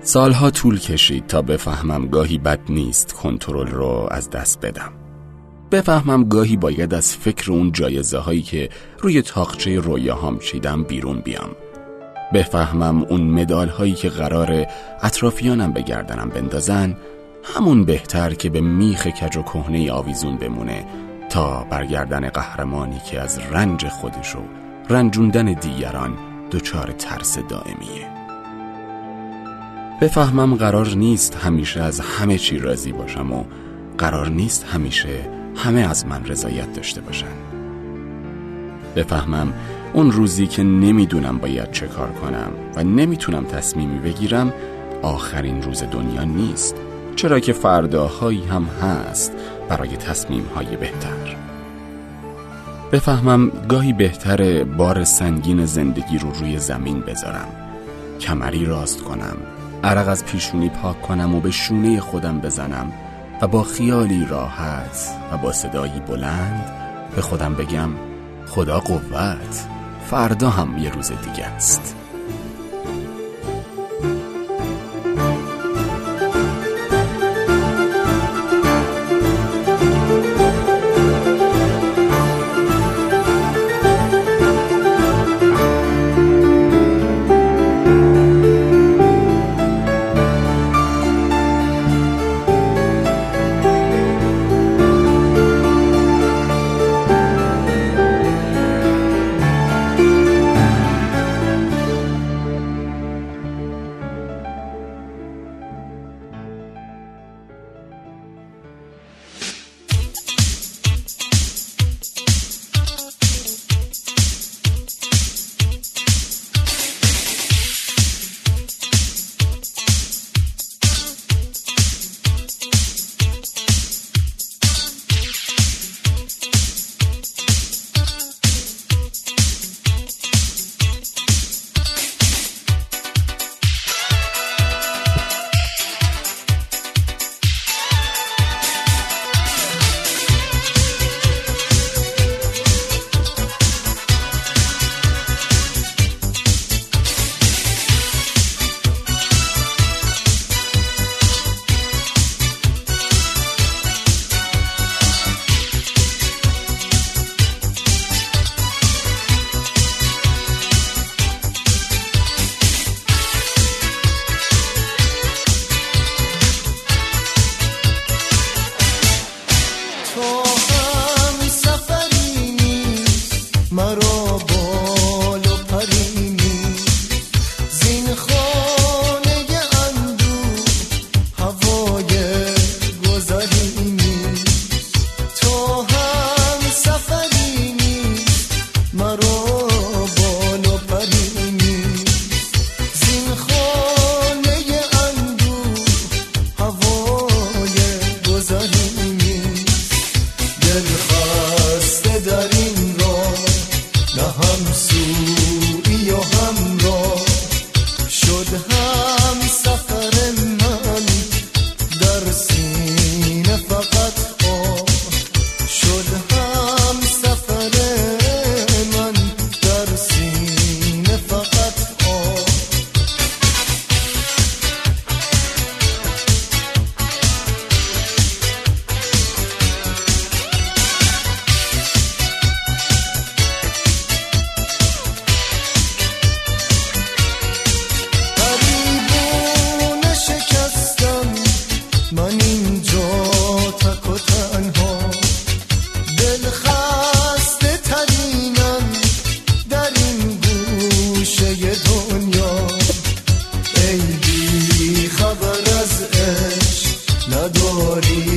سالها طول کشید تا بفهمم گاهی بد نیست کنترل رو از دست بدم. بفهمم گاهی باید از فکر اون جایزه هایی که روی تاقچه رویاهام چیدم بیرون بیام. بفهمم اون مدال هایی که قرار اطرافیانم به گردنم بندازن همون بهتر که به میخ کج و کهنه آویزون بمونه تا برگردن قهرمانی که از رنج خودش و رنجوندن دیگران دچار ترس دائمیه. بفهمم قرار نیست همیشه از همه چی راضی باشم و قرار نیست همیشه همه از من رضایت داشته باشن. بفهمم اون روزی که نمی‌دونم باید چه کار کنم و نمی‌تونم تصمیمی بگیرم آخرین روز دنیا نیست. چرا که فرداهایی هم هست برای تصمیم های بهتر. بفهمم گاهی بهتره بار سنگین زندگی رو روی زمین بذارم. کمری راست کنم. عرق از پیشونی پاک کنم و به شونه خودم بزنم و با خیالی راحت و با صدایی بلند به خودم بگم خدا قوت فردا هم یه روز دیگه است. Marot اینجا تک و تنها. دل خسته ترینم در این گوشه دنیا. ای بی خبر از عشق نداری.